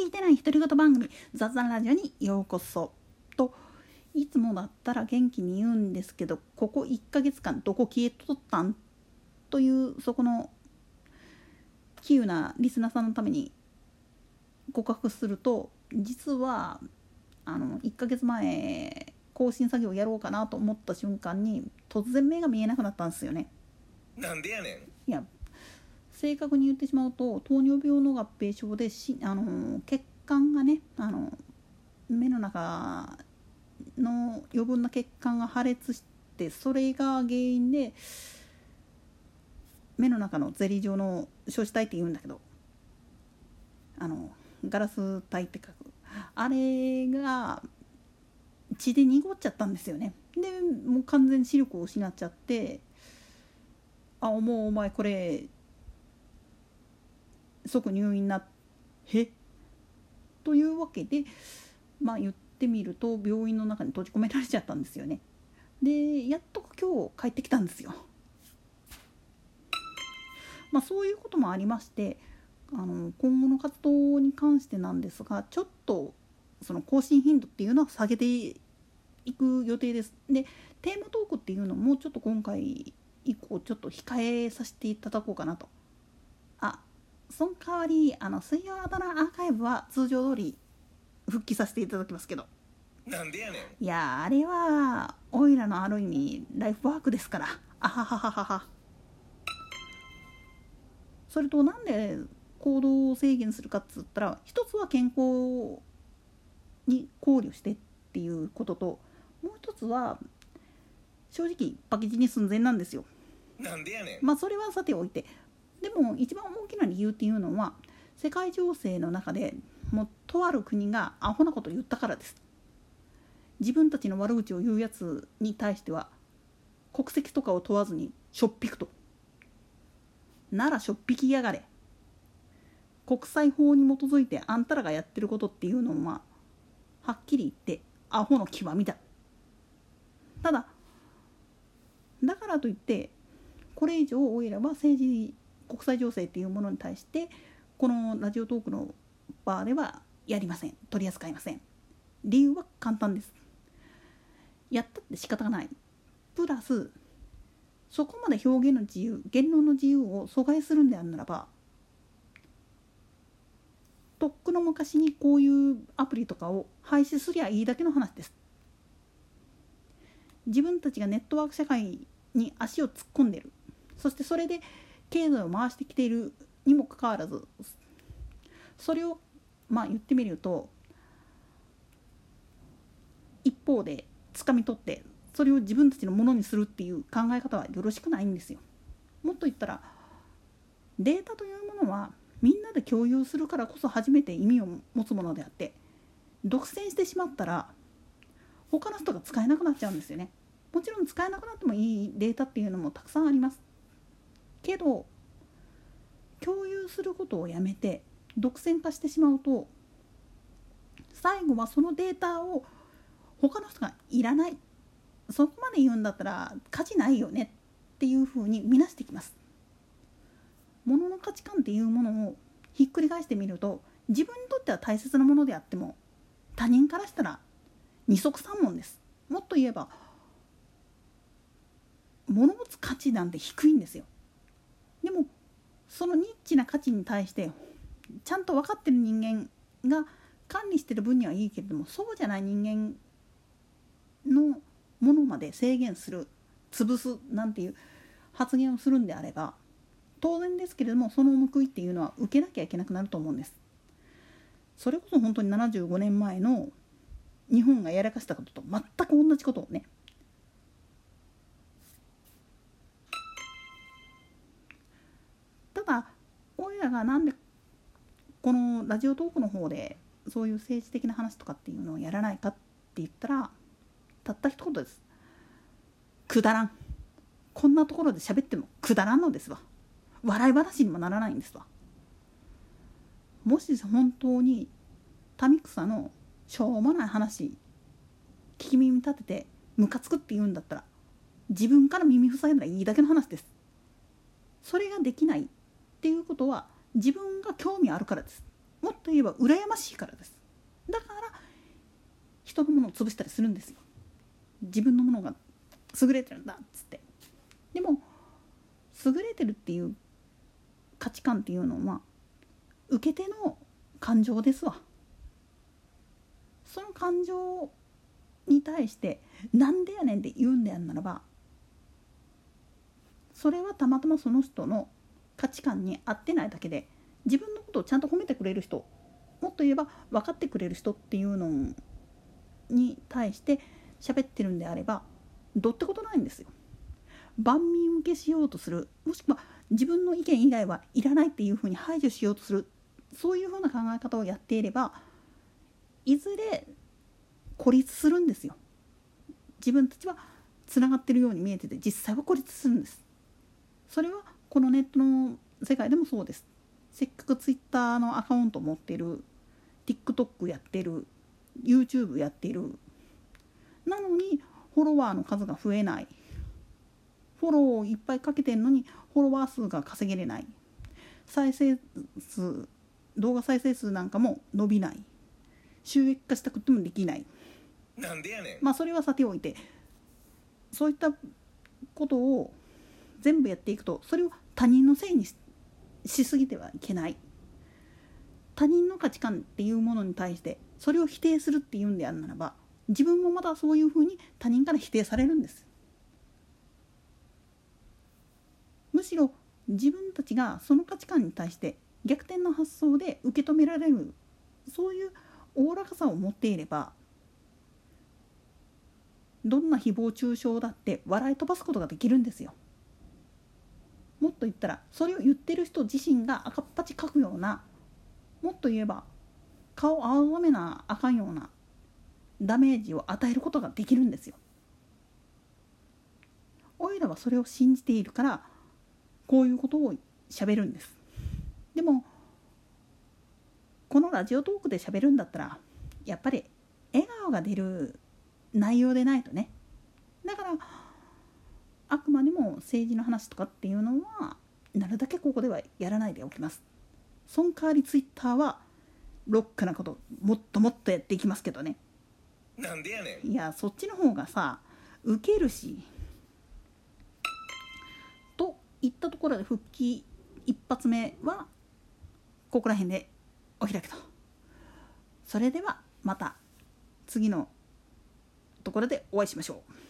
聞いてない独り言番組雑談ラジオにようこそといつもだったら元気に言うんですけどここ1ヶ月間どこ消えとったんというそこの急なリスナーさんのために告白すると実はあの1ヶ月前更新作業やろうかなと思った瞬間に突然目が見えなくなったんですよね。なんでやねいや正確に言ってしまうと糖尿病の合併症でしあの血管がねあの目の中の余分な血管が破裂してそれが原因で目の中のゼリー状の硝子体って言うんだけどあのガラス体って書く。あれが血で濁っちゃったんですよね。でもう完全に視力を失っちゃってあもうお前これ即入院なへ？というわけでまあ言ってみると病院の中に閉じ込められちゃったんですよね。でやっと今日帰ってきたんですよ。まあそういうこともありましてあの今後の活動に関してなんですがちょっとその更新頻度っていうのは下げていく予定です。でテーマトークっていうのもちょっと今回以降ちょっと控えさせていただこうかなと。その代わりあの水曜アドラアーカイブは通常通り復帰させていただきますけど。なんでやねん。いやあれはオイラのある意味ライフワークですから。あはははは。はそれとなんで行動を制限するかっつったら一つは健康に考慮してっていうことともう一つは正直パキチに寸前なんですよ。なんでやねん。まあそれはさておいてでも一番大きな理由っていうのは世界情勢の中でもうとある国がアホなことを言ったからです。自分たちの悪口を言うやつに対しては国籍とかを問わずにしょっぴくと。ならしょっぴきやがれ。国際法に基づいてあんたらがやってることっていうのははっきり言ってアホの極みだ。ただだからといってこれ以上おいらは政治国際情勢っていうものに対してこのラジオトークの場ではやりません。取り扱いません。理由は簡単です。やったって仕方がない。プラスそこまで表現の自由言論の自由を阻害するんであるならばとっくの昔にこういうアプリとかを廃止すりゃいいだけの話です。自分たちがネットワーク社会に足を突っ込んでる。そしてそれで経済を回してきているにもかかわらずそれをまあ言ってみると一方で掴み取ってそれを自分たちのものにするっていう考え方はよろしくないんですよ。もっと言ったらデータというものはみんなで共有するからこそ初めて意味を持つものであって独占してしまったら他の人が使えなくなっちゃうんですよね。もちろん使えなくなってもいいデータっていうのもたくさんあります。けど共有することをやめて独占化してしまうと最後はそのデータを他の人がいらない。そこまで言うんだったら価値ないよね。っていうふうに見なしてきます。物の価値観っていうものをひっくり返してみると自分にとっては大切なものであっても他人からしたら二足三門です。もっと言えば物持つ価値なんて低いんですよ。そのニッチな価値に対してちゃんと分かってる人間が管理してる分にはいいけれどもそうじゃない人間のものまで制限する潰すなんていう発言をするんであれば当然ですけれどもその報いっていうのは受けなきゃいけなくなると思うんです。それこそ本当に75年前の日本がやらかしたことと全く同じことをね俺らがなんでこのラジオトークの方でそういう政治的な話とかっていうのをやらないかって言ったらたった一言です。くだらん。こんなところで喋ってもくだらんのですわ。笑い話にもならないんですわ。もし本当に民草のしょうもない話聞き耳立ててムカつくって言うんだったら自分から耳塞いだらいいだけの話です。それができないっていうことは自分が興味あるからです。もっと言えば羨ましいからです。だから人のものを潰したりするんですよ。自分のものが優れてるんだっつって。でも優れてるっていう価値観っていうのは受け手の感情ですわ。その感情に対して「なんでやねん」って言うんであんならばそれはたまたまその人の価値観に合ってないだけで自分のことをちゃんと褒めてくれる人もっと言えば分かってくれる人っていうのに対して喋ってるんであればどってことないんですよ。万民受けしようとするもしくは自分の意見以外はいらないっていうふうに排除しようとするそういうふうな考え方をやっていればいずれ孤立するんですよ。自分たちはつながってるように見えてて実際は孤立するんです。それはこのネットの世界でもそうです。せっかく Twitter のアカウント持ってる TikTok やってる YouTube やってる。なのにフォロワーの数が増えない。フォローをいっぱいかけてんのにフォロワー数が稼げれない。再生数動画再生数なんかも伸びない。収益化したくてもできない。なんでやねん。まあそれはさておいてそういったことを全部やっていくとそれを他人のせいにしすぎてはいけない他人の価値観っていうものに対してそれを否定するっていうんであるならば自分もまたそういうふうに他人から否定されるんですむしろ自分たちがその価値観に対して逆転の発想で受け止められるそういうおおらかさを持っていればどんな誹謗中傷だって笑い飛ばすことができるんですよ。と言ったらそれを言ってる人自身が赤っ恥かくようなもっと言えば顔青ざめなあかんようなダメージを与えることができるんですよ。おいらはそれを信じているからこういうことをしゃべるんです。でもこのラジオトークでしゃべるんだったらやっぱり笑顔が出る内容でないとねあくまでも政治の話とかっていうのはなるだけここではやらないでおきます。その代わりツイッターはロックなこともっともっとやっていきますけどね。なんでやねん。いやそっちの方がさウケるし。といったところで復帰一発目はここら辺でお開きと。それではまた次のところでお会いしましょう